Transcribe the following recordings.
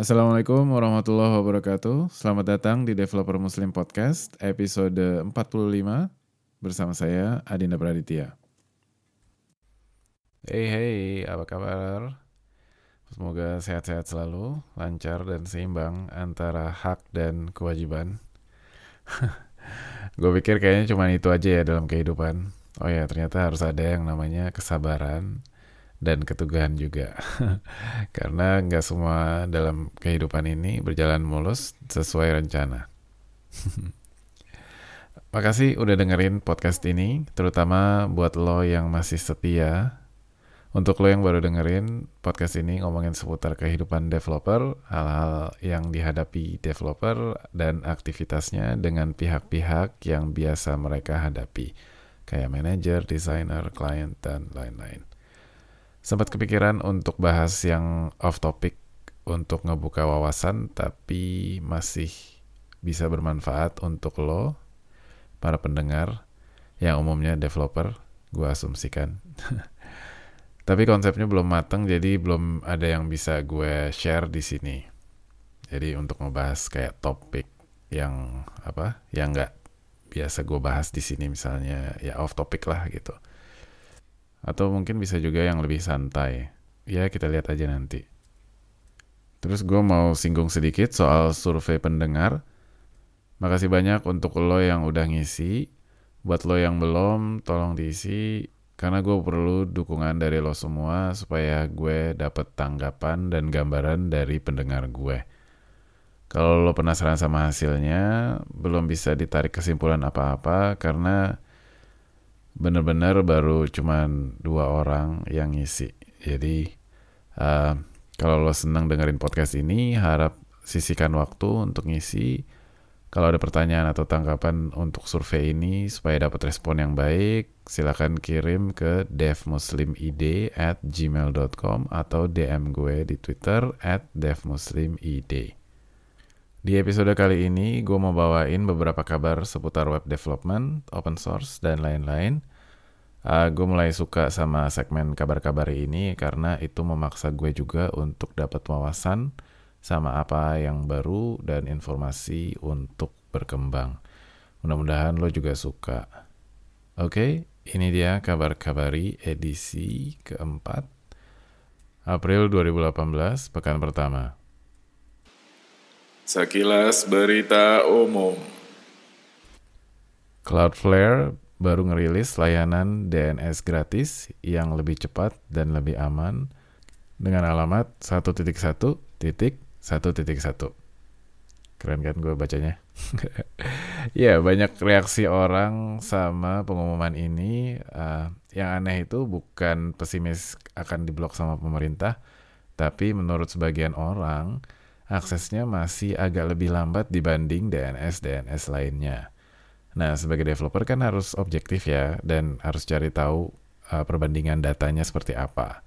Assalamualaikum warahmatullahi wabarakatuh. Selamat datang di Developer Muslim Podcast episode 45 bersama saya Adinda Praditya. Hey hey, apa kabar? Semoga sehat-sehat selalu, lancar dan seimbang antara hak dan kewajiban. Gue pikir kayaknya cuma itu aja ya dalam kehidupan. Oh ya, ternyata harus ada yang namanya kesabaran, dan keteguhan juga. Karena nggak semua dalam kehidupan ini berjalan mulus sesuai rencana. Makasih udah dengerin podcast ini, terutama buat lo yang masih setia. Untuk lo yang baru dengerin podcast ini ngomongin seputar kehidupan developer, hal-hal yang dihadapi developer, dan aktivitasnya dengan pihak-pihak yang biasa mereka hadapi, kayak manager, designer, klien, dan lain-lain sempat kepikiran untuk bahas yang off topic untuk ngebuka wawasan tapi masih bisa bermanfaat untuk lo para pendengar yang umumnya developer gue asumsikan. Tapi konsepnya belum mateng jadi belum ada yang bisa gue share di sini. Jadi untuk ngebahas kayak topik yang apa yang nggak biasa gue bahas di sini misalnya ya off topic lah gitu atau mungkin bisa juga yang lebih santai. Ya kita lihat aja nanti. Terus gue mau singgung sedikit soal survei pendengar. Makasih banyak untuk lo yang udah ngisi. Buat lo yang belum, tolong diisi. Karena gue perlu dukungan dari lo semua supaya gue dapet tanggapan dan gambaran dari pendengar gue. Kalau lo penasaran sama hasilnya, belum bisa ditarik kesimpulan apa-apa karena bener-bener baru cuman dua orang yang ngisi. Jadi uh, kalau lo senang dengerin podcast ini, harap sisihkan waktu untuk ngisi. Kalau ada pertanyaan atau tanggapan untuk survei ini supaya dapat respon yang baik, silakan kirim ke devmuslimid at gmail.com atau DM gue di Twitter at devmuslimid. Di episode kali ini, gue mau bawain beberapa kabar seputar web development, open source, dan lain-lain. Uh, gue mulai suka sama segmen kabar-kabar ini karena itu memaksa gue juga untuk dapat wawasan sama apa yang baru dan informasi untuk berkembang. Mudah-mudahan lo juga suka. Oke, okay, ini dia kabar-kabari edisi keempat. April 2018, pekan pertama. Sekilas berita umum. Cloudflare baru ngerilis layanan DNS gratis yang lebih cepat dan lebih aman dengan alamat 1.1.1.1. Keren kan gue bacanya? ya, banyak reaksi orang sama pengumuman ini. Uh, yang aneh itu bukan pesimis akan diblok sama pemerintah, tapi menurut sebagian orang, aksesnya masih agak lebih lambat dibanding DNS-DNS lainnya. Nah, sebagai developer kan harus objektif ya, dan harus cari tahu uh, perbandingan datanya seperti apa.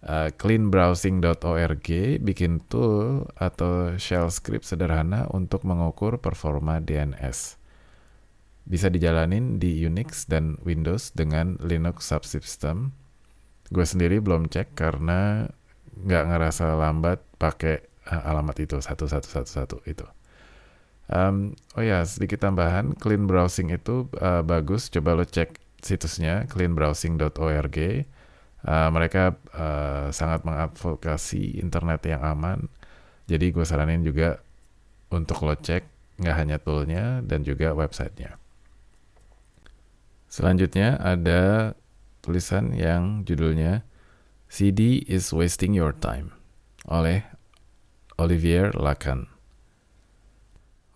Uh, cleanbrowsing.org bikin tool atau shell script sederhana untuk mengukur performa DNS. Bisa dijalanin di Unix dan Windows dengan Linux subsystem. Gue sendiri belum cek karena nggak ngerasa lambat pakai uh, alamat itu satu satu satu satu itu. Um, oh ya sedikit tambahan, clean browsing itu uh, bagus. Coba lo cek situsnya cleanbrowsing.org. Uh, mereka uh, sangat mengadvokasi internet yang aman. Jadi gue saranin juga untuk lo cek nggak hanya toolnya dan juga websitenya. Selanjutnya ada tulisan yang judulnya CD is wasting your time oleh Olivier Lacan.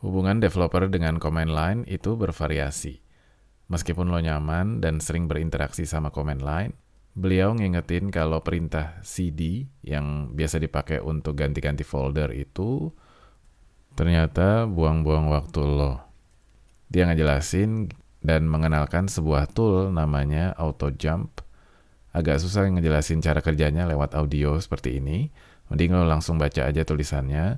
Hubungan developer dengan command line itu bervariasi. Meskipun lo nyaman dan sering berinteraksi sama command line, beliau ngingetin kalau perintah cd yang biasa dipakai untuk ganti-ganti folder itu ternyata buang-buang waktu lo. Dia ngejelasin dan mengenalkan sebuah tool namanya AutoJump. Agak susah ngejelasin cara kerjanya lewat audio seperti ini, Mending lo langsung baca aja tulisannya.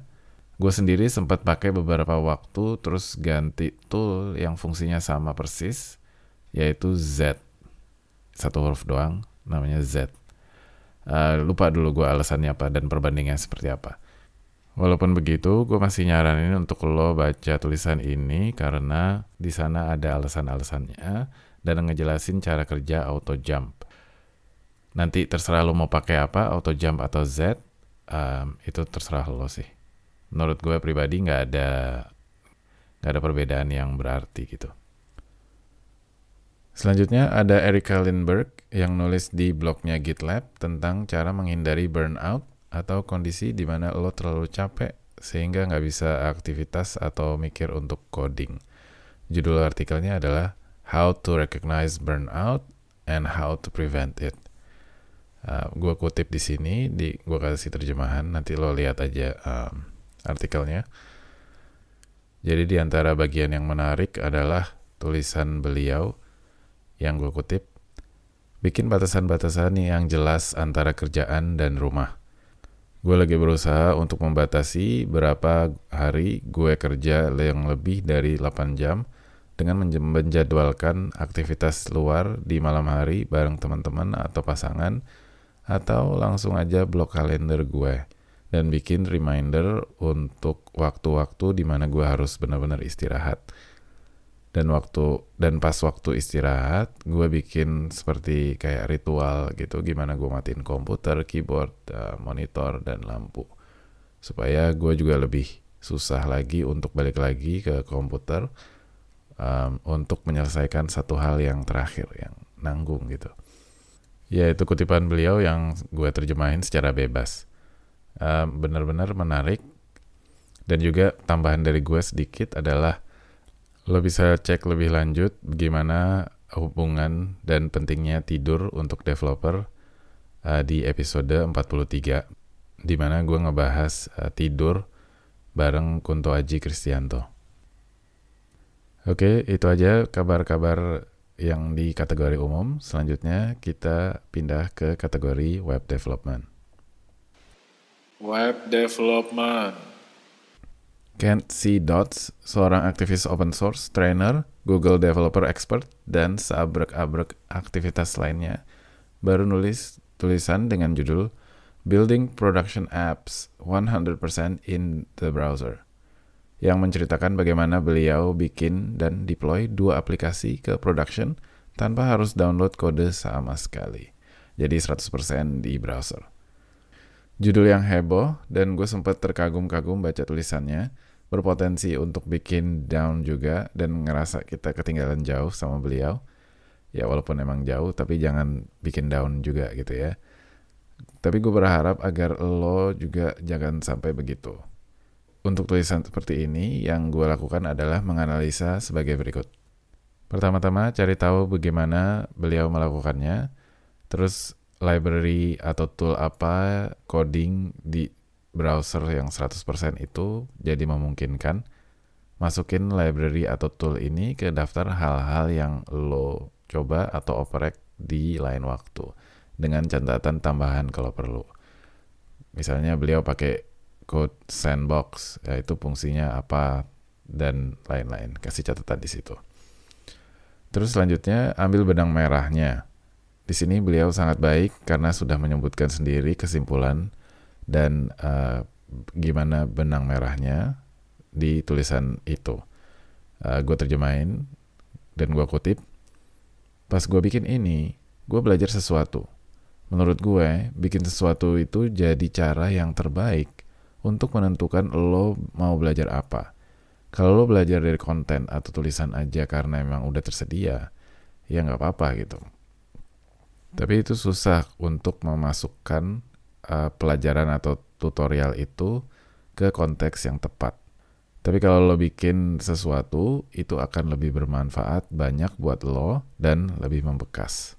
Gue sendiri sempat pakai beberapa waktu terus ganti tool yang fungsinya sama persis, yaitu Z. Satu huruf doang, namanya Z. Uh, lupa dulu gue alasannya apa dan perbandingannya seperti apa. Walaupun begitu, gue masih nyaranin untuk lo baca tulisan ini karena di sana ada alasan-alasannya dan ngejelasin cara kerja auto jump. Nanti terserah lo mau pakai apa, auto jump atau Z, um, itu terserah lo sih. Menurut gue pribadi nggak ada nggak ada perbedaan yang berarti gitu. Selanjutnya ada Erika Lindbergh yang nulis di blognya GitLab tentang cara menghindari burnout atau kondisi di mana lo terlalu capek sehingga nggak bisa aktivitas atau mikir untuk coding. Judul artikelnya adalah How to Recognize Burnout and How to Prevent It. Uh, gue kutip di sini, di gue kasih terjemahan, nanti lo lihat aja um, artikelnya. Jadi di antara bagian yang menarik adalah tulisan beliau yang gue kutip, bikin batasan-batasan yang jelas antara kerjaan dan rumah gue lagi berusaha untuk membatasi berapa hari gue kerja yang lebih dari 8 jam dengan menjadwalkan aktivitas luar di malam hari bareng teman-teman atau pasangan atau langsung aja blok kalender gue dan bikin reminder untuk waktu-waktu di mana gue harus benar-benar istirahat. Dan waktu dan pas waktu istirahat gue bikin seperti kayak ritual gitu gimana gue matiin komputer keyboard uh, monitor dan lampu. Supaya gue juga lebih susah lagi untuk balik lagi ke komputer um, untuk menyelesaikan satu hal yang terakhir yang nanggung gitu. Ya itu kutipan beliau yang gue terjemahin secara bebas um, benar-benar menarik dan juga tambahan dari gue sedikit adalah Lo bisa cek lebih lanjut bagaimana hubungan dan pentingnya tidur untuk developer uh, di episode 43 di mana gue ngebahas uh, tidur bareng Kunto Aji Kristianto. Oke, itu aja kabar-kabar yang di kategori umum. Selanjutnya kita pindah ke kategori web development. Web development. Kent C. Dodds, seorang aktivis open source, trainer, Google Developer Expert, dan seabrek-abrek aktivitas lainnya, baru nulis tulisan dengan judul Building Production Apps 100% in the Browser, yang menceritakan bagaimana beliau bikin dan deploy dua aplikasi ke production tanpa harus download kode sama sekali. Jadi 100% di browser. Judul yang heboh dan gue sempat terkagum-kagum baca tulisannya berpotensi untuk bikin down juga dan ngerasa kita ketinggalan jauh sama beliau. Ya walaupun emang jauh tapi jangan bikin down juga gitu ya. Tapi gue berharap agar lo juga jangan sampai begitu. Untuk tulisan seperti ini yang gue lakukan adalah menganalisa sebagai berikut. Pertama-tama cari tahu bagaimana beliau melakukannya. Terus library atau tool apa coding di browser yang 100% itu jadi memungkinkan masukin library atau tool ini ke daftar hal-hal yang lo coba atau operate di lain waktu dengan catatan tambahan kalau perlu. Misalnya beliau pakai code sandbox, yaitu fungsinya apa dan lain-lain. Kasih catatan di situ. Terus selanjutnya ambil benang merahnya. Di sini beliau sangat baik karena sudah menyebutkan sendiri kesimpulan dan uh, gimana benang merahnya di tulisan itu. Uh, gue terjemahin dan gue kutip. Pas gue bikin ini, gue belajar sesuatu. Menurut gue, bikin sesuatu itu jadi cara yang terbaik untuk menentukan lo mau belajar apa. Kalau lo belajar dari konten atau tulisan aja karena emang udah tersedia, ya nggak apa-apa gitu. Tapi itu susah untuk memasukkan uh, pelajaran atau tutorial itu ke konteks yang tepat. Tapi kalau lo bikin sesuatu, itu akan lebih bermanfaat banyak buat lo dan lebih membekas.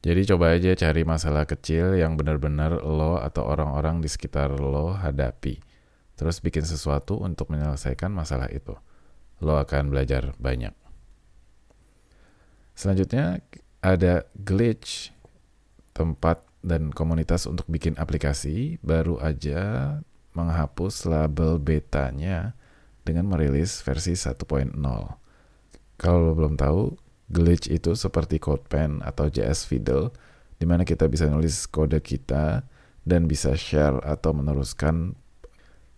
Jadi coba aja cari masalah kecil yang benar-benar lo atau orang-orang di sekitar lo hadapi. Terus bikin sesuatu untuk menyelesaikan masalah itu. Lo akan belajar banyak. Selanjutnya ada glitch tempat dan komunitas untuk bikin aplikasi baru aja menghapus label betanya dengan merilis versi 1.0. Kalau lo belum tahu, glitch itu seperti CodePen atau JS Fiddle di mana kita bisa nulis kode kita dan bisa share atau meneruskan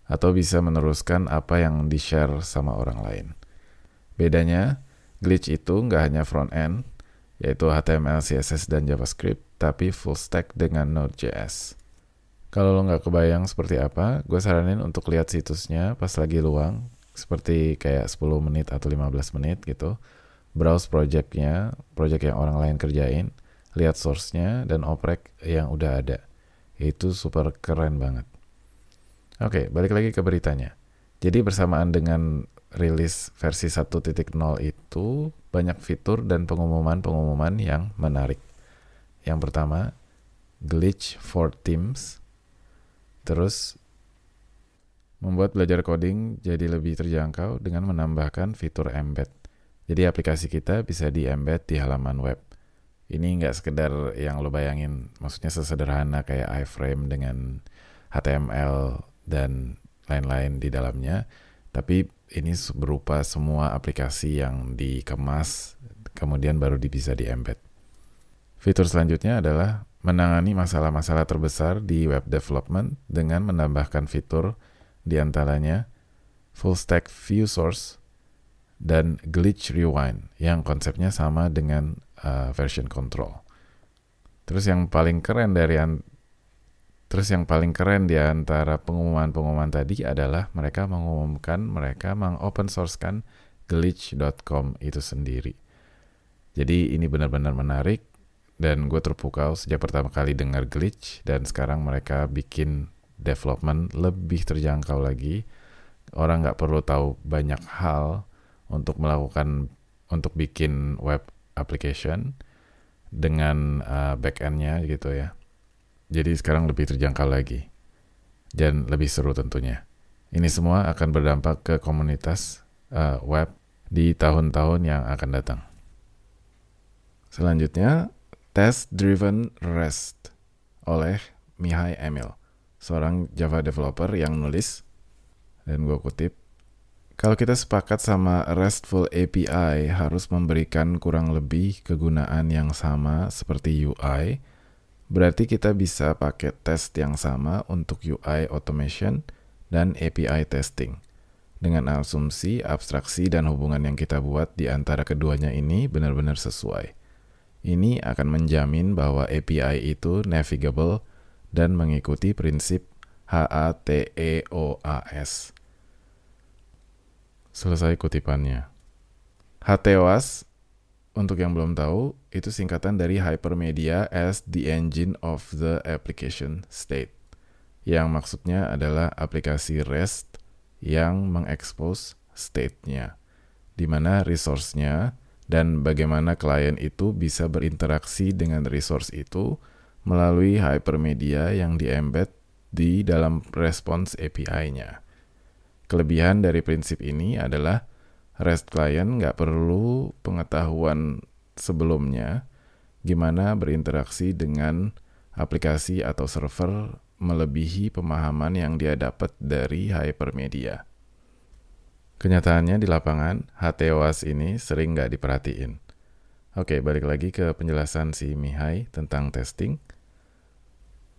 atau bisa meneruskan apa yang di-share sama orang lain. Bedanya, glitch itu nggak hanya front-end, yaitu HTML, CSS, dan JavaScript, tapi full stack dengan Node.js. Kalau lo nggak kebayang seperti apa, gue saranin untuk lihat situsnya pas lagi luang, seperti kayak 10 menit atau 15 menit gitu. Browse projectnya, project yang orang lain kerjain, lihat source-nya, dan oprek yang udah ada. Itu super keren banget. Oke, balik lagi ke beritanya. Jadi bersamaan dengan rilis versi 1.0 itu banyak fitur dan pengumuman-pengumuman yang menarik. Yang pertama, glitch for teams. Terus membuat belajar coding jadi lebih terjangkau dengan menambahkan fitur embed. Jadi aplikasi kita bisa di-embed di halaman web. Ini nggak sekedar yang lo bayangin, maksudnya sesederhana kayak iframe dengan HTML dan lain-lain di dalamnya, tapi ini berupa semua aplikasi yang dikemas, kemudian baru bisa di-embed. Fitur selanjutnya adalah menangani masalah-masalah terbesar di web development dengan menambahkan fitur di antaranya full stack view source dan glitch rewind yang konsepnya sama dengan uh, version control. Terus yang paling keren dari terus yang paling keren di antara pengumuman-pengumuman tadi adalah mereka mengumumkan mereka mengopen sourcekan glitch.com itu sendiri. Jadi ini benar-benar menarik dan gue terpukau sejak pertama kali dengar glitch dan sekarang mereka bikin development lebih terjangkau lagi orang nggak perlu tahu banyak hal untuk melakukan untuk bikin web application dengan uh, backendnya gitu ya jadi sekarang lebih terjangkau lagi. Dan lebih seru tentunya. Ini semua akan berdampak ke komunitas uh, web di tahun-tahun yang akan datang. Selanjutnya Test Driven REST oleh Mihai Emil, seorang Java developer yang nulis, dan gue kutip, kalau kita sepakat sama RESTful API harus memberikan kurang lebih kegunaan yang sama seperti UI, berarti kita bisa pakai test yang sama untuk UI automation dan API testing. Dengan asumsi, abstraksi, dan hubungan yang kita buat di antara keduanya ini benar-benar sesuai. Ini akan menjamin bahwa API itu navigable dan mengikuti prinsip HATEOAS. Selesai kutipannya. HTOAS, untuk yang belum tahu, itu singkatan dari Hypermedia as the Engine of the Application State, yang maksudnya adalah aplikasi REST yang mengekspos state-nya, di mana resource-nya dan bagaimana klien itu bisa berinteraksi dengan resource itu melalui hypermedia yang di-embed di dalam response API-nya. Kelebihan dari prinsip ini adalah REST client nggak perlu pengetahuan sebelumnya gimana berinteraksi dengan aplikasi atau server melebihi pemahaman yang dia dapat dari hypermedia. Kenyataannya di lapangan, HTOAS ini sering nggak diperhatiin. Oke, balik lagi ke penjelasan si Mihai tentang testing.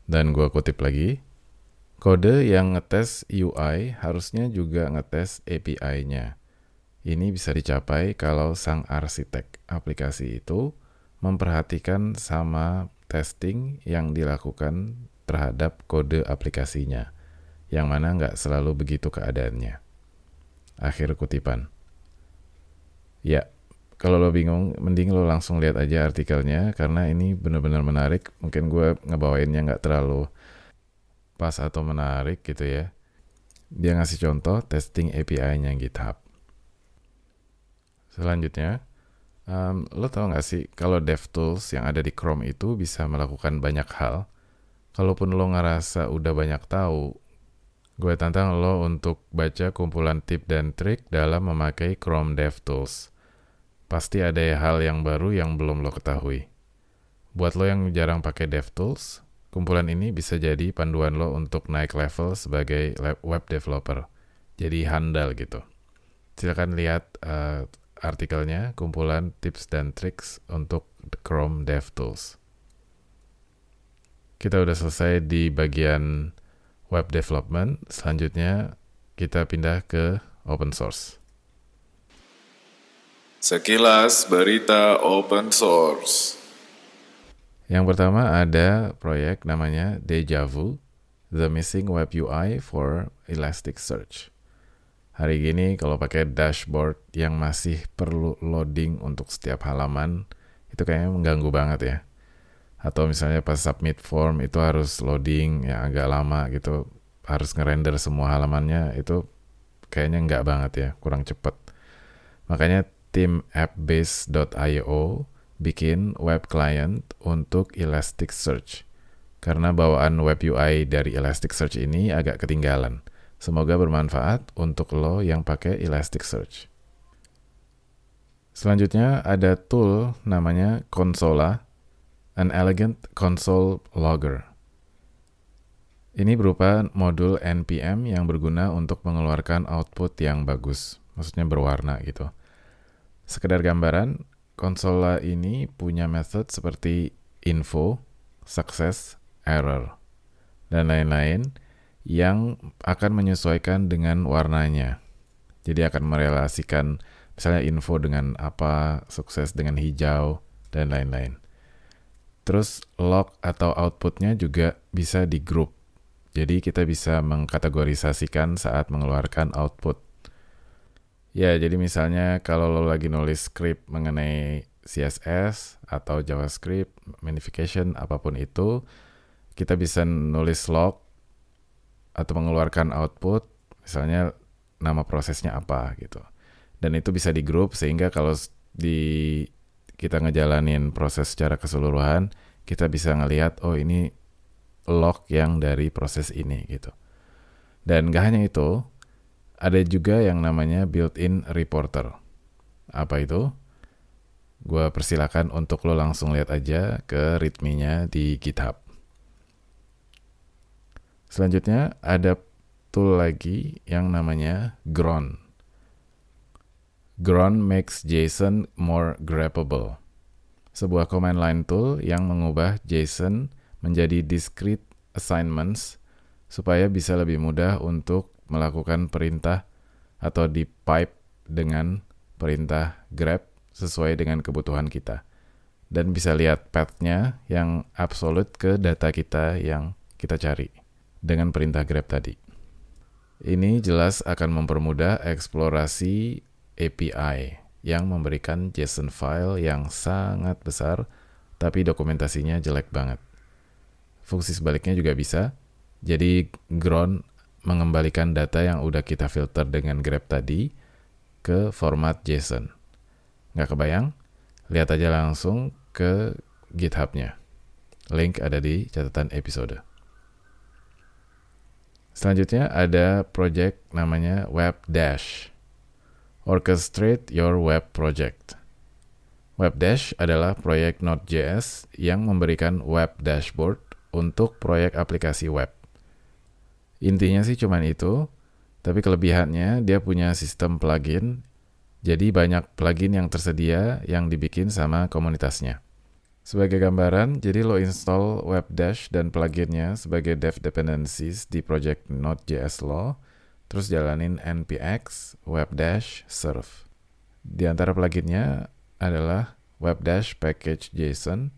Dan gue kutip lagi, kode yang ngetes UI harusnya juga ngetes API-nya. Ini bisa dicapai kalau sang arsitek aplikasi itu memperhatikan sama testing yang dilakukan terhadap kode aplikasinya, yang mana nggak selalu begitu keadaannya. Akhir kutipan. Ya, kalau lo bingung, mending lo langsung lihat aja artikelnya karena ini benar-benar menarik. Mungkin gue ngebawainnya nggak terlalu pas atau menarik gitu ya. Dia ngasih contoh testing API-nya GitHub. Selanjutnya, um, lo tau nggak sih kalau DevTools yang ada di Chrome itu bisa melakukan banyak hal. Kalaupun lo ngerasa udah banyak tahu, Gue tantang lo untuk baca kumpulan tip dan trik dalam memakai Chrome DevTools. Pasti ada hal yang baru yang belum lo ketahui. Buat lo yang jarang pakai DevTools, kumpulan ini bisa jadi panduan lo untuk naik level sebagai web developer. Jadi handal gitu. Silahkan lihat uh, artikelnya, kumpulan tips dan triks untuk Chrome DevTools. Kita udah selesai di bagian web development. Selanjutnya kita pindah ke open source. Sekilas berita open source. Yang pertama ada proyek namanya Dejavu, The Missing Web UI for Elasticsearch. Hari gini kalau pakai dashboard yang masih perlu loading untuk setiap halaman, itu kayaknya mengganggu banget ya. Atau misalnya pas submit form itu harus loading yang agak lama gitu, harus ngerender semua halamannya itu kayaknya nggak banget ya, kurang cepet. Makanya tim appbase.io bikin web client untuk Elasticsearch. Karena bawaan web UI dari Elasticsearch ini agak ketinggalan. Semoga bermanfaat untuk lo yang pakai Elasticsearch. Selanjutnya ada tool namanya Consola, an elegant console logger. Ini berupa modul NPM yang berguna untuk mengeluarkan output yang bagus, maksudnya berwarna gitu. Sekedar gambaran, konsola ini punya method seperti info, success, error, dan lain-lain yang akan menyesuaikan dengan warnanya. Jadi akan merelasikan misalnya info dengan apa, sukses dengan hijau, dan lain-lain. Terus log atau outputnya juga bisa di group jadi kita bisa mengkategorisasikan saat mengeluarkan output. Ya, jadi misalnya kalau lo lagi nulis script mengenai CSS atau JavaScript, modification, apa pun itu, kita bisa nulis log atau mengeluarkan output, misalnya nama prosesnya apa gitu. Dan itu bisa di grup sehingga kalau di kita ngejalanin proses secara keseluruhan, kita bisa ngelihat oh ini log yang dari proses ini gitu. Dan gak hanya itu, ada juga yang namanya built-in reporter. Apa itu? Gue persilakan untuk lo langsung lihat aja ke readme-nya di GitHub. Selanjutnya ada tool lagi yang namanya Gron. Gron makes JSON more grabbable. Sebuah command line tool yang mengubah JSON menjadi discrete assignments supaya bisa lebih mudah untuk melakukan perintah atau di pipe dengan perintah grab sesuai dengan kebutuhan kita. Dan bisa lihat path-nya yang absolute ke data kita yang kita cari dengan perintah grab tadi. Ini jelas akan mempermudah eksplorasi API yang memberikan JSON file yang sangat besar tapi dokumentasinya jelek banget. Fungsi sebaliknya juga bisa. Jadi ground mengembalikan data yang udah kita filter dengan grab tadi ke format JSON. Nggak kebayang? Lihat aja langsung ke GitHub-nya. Link ada di catatan episode. Selanjutnya ada project namanya Web Dash. Orchestrate your web project. Web Dash adalah proyek Node.js yang memberikan web dashboard untuk proyek aplikasi web. Intinya sih cuman itu, tapi kelebihannya dia punya sistem plugin, jadi banyak plugin yang tersedia yang dibikin sama komunitasnya. Sebagai gambaran, jadi lo install WebDash dan pluginnya sebagai dev dependencies di project Node.js lo, terus jalanin npx WebDash serve. Di antara pluginnya adalah WebDash package JSON,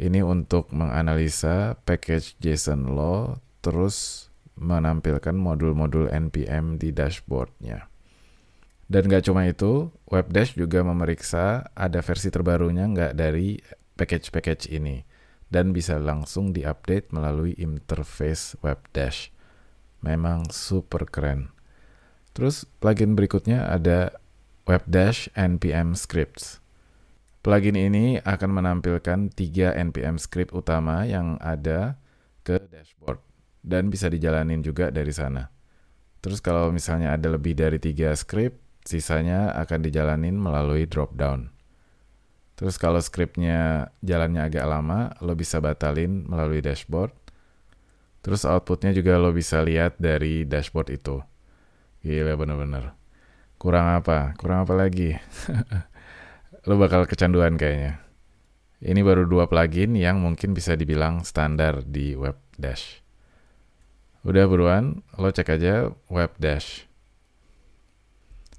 ini untuk menganalisa package JSON lo, terus menampilkan modul-modul NPM di dashboardnya. Dan nggak cuma itu, WebDash juga memeriksa ada versi terbarunya nggak dari package-package ini. Dan bisa langsung diupdate melalui interface WebDash. Memang super keren. Terus plugin berikutnya ada WebDash NPM Scripts. Plugin ini akan menampilkan tiga NPM script utama yang ada ke dashboard dan bisa dijalanin juga dari sana. Terus kalau misalnya ada lebih dari tiga script, sisanya akan dijalanin melalui dropdown. Terus kalau scriptnya jalannya agak lama, lo bisa batalin melalui dashboard. Terus outputnya juga lo bisa lihat dari dashboard itu. Gila bener-bener. Kurang apa? Kurang apa lagi? lo bakal kecanduan kayaknya. Ini baru dua plugin yang mungkin bisa dibilang standar di Web Dash. Udah buruan, lo cek aja Web Dash.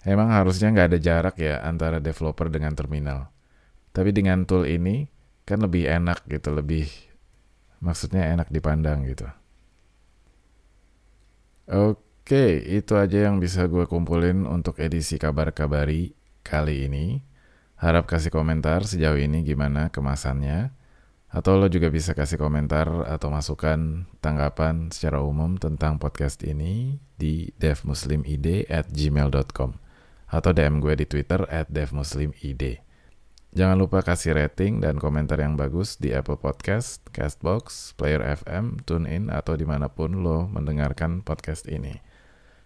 Emang harusnya nggak ada jarak ya antara developer dengan terminal. Tapi dengan tool ini kan lebih enak gitu, lebih maksudnya enak dipandang gitu. Oke, itu aja yang bisa gue kumpulin untuk edisi kabar-kabari kali ini. Harap kasih komentar sejauh ini gimana kemasannya. Atau lo juga bisa kasih komentar atau masukan tanggapan secara umum tentang podcast ini di devmuslimid at gmail.com atau DM gue di Twitter at devmuslimid. Jangan lupa kasih rating dan komentar yang bagus di Apple Podcast, Castbox, Player FM, TuneIn, atau di mana pun lo mendengarkan podcast ini.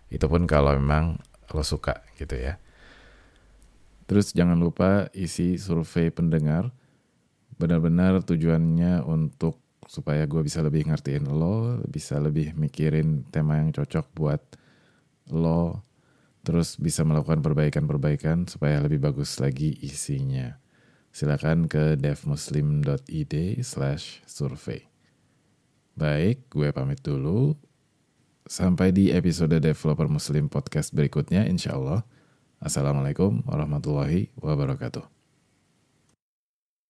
Itu pun kalau memang lo suka gitu ya. Terus jangan lupa isi survei pendengar. Benar-benar tujuannya untuk supaya gue bisa lebih ngertiin lo, bisa lebih mikirin tema yang cocok buat lo, terus bisa melakukan perbaikan-perbaikan supaya lebih bagus lagi isinya. Silakan ke devmuslim.id slash survei. Baik, gue pamit dulu. Sampai di episode Developer Muslim Podcast berikutnya, insya Allah. Assalamualaikum warahmatullahi wabarakatuh.